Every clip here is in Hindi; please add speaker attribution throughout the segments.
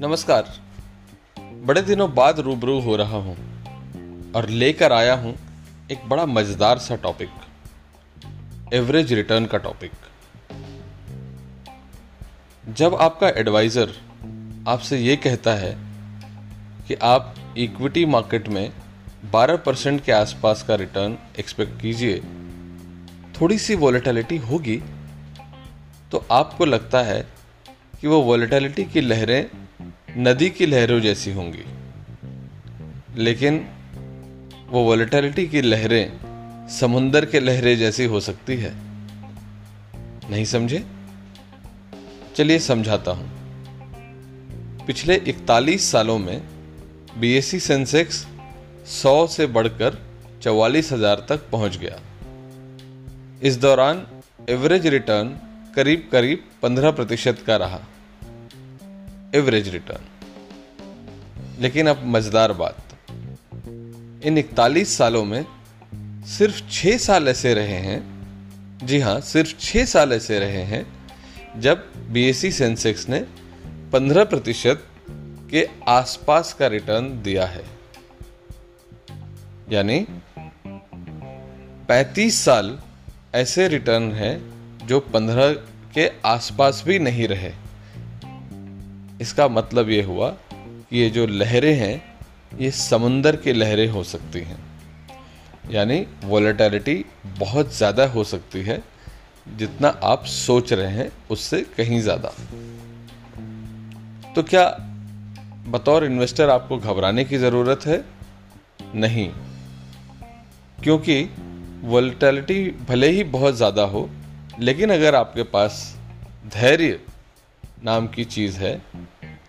Speaker 1: नमस्कार। बड़े दिनों बाद रूबरू हो रहा हूँ और लेकर आया हूँ एक बड़ा मज़ेदार सा टॉपिक एवरेज रिटर्न का टॉपिक जब आपका एडवाइज़र आपसे ये कहता है कि आप इक्विटी मार्केट में 12 परसेंट के आसपास का रिटर्न एक्सपेक्ट कीजिए थोड़ी सी वॉलेटिलिटी होगी तो आपको लगता है कि वो वॉलेटिलिटी की लहरें नदी की लहरों जैसी होंगी। लेकिन वो वॉलेटिलिटी की लहरें समुंदर के लहरें जैसी हो सकती है। नहीं समझे? चलिए समझाता हूँ। पिछले 41 सालों में बीएससी सेंसेक्स 100 से बढ़कर चौवालीस हज़ार तक पहुँच गया। इस दौरान एवरेज रिटर्न करीब करीब 15 प्रतिशत का रहा। एवरेज रिटर्न लेकिन अब मज़ेदार बात। इन इकतालीस सालों में सिर्फ़ छह साल ऐसे रहे हैं, जी हाँ सिर्फ़ छह साल ऐसे रहे हैं, जब बीएससी सेंसेक्स ने 15 प्रतिशत के आसपास का रिटर्न दिया है। यानी 35 साल ऐसे रिटर्न है जो 15 के आसपास भी नहीं रहे। इसका मतलब ये हुआ कि ये जो लहरें हैं, ये समुंदर की लहरें हो सकती हैं। यानी वॉलेटैलिटी बहुत ज़्यादा हो सकती है, जितना आप सोच रहे हैं उससे कहीं ज़्यादा। तो क्या बतौर इन्वेस्टर आपको घबराने की ज़रूरत है? नहीं। क्योंकि वॉलेटिलिटी भले ही बहुत ज़्यादा हो, लेकिन अगर आपके पास धैर्य नाम की चीज़ है।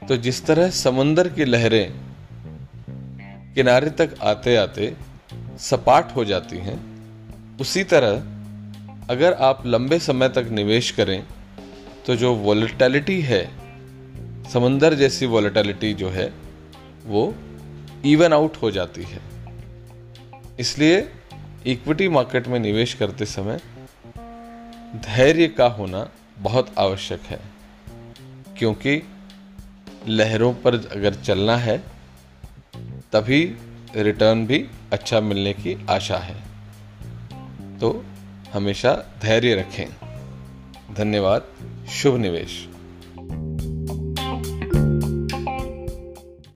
Speaker 1: तो जिस तरह समुंदर की लहरें किनारे तक आते आते सपाट हो जाती हैं, उसी तरह अगर आप लंबे समय तक निवेश करें तो जो वॉलेटिलिटी है, समंदर जैसी वॉलेटिलिटी जो है, वो इवन आउट हो जाती है। इसलिए इक्विटी मार्केट में निवेश करते समय धैर्य का होना बहुत आवश्यक है। क्योंकि लहरों पर अगर चलना है, तभी रिटर्न भी अच्छा मिलने की आशा है। तो हमेशा धैर्य रखें। धन्यवाद। शुभ निवेश।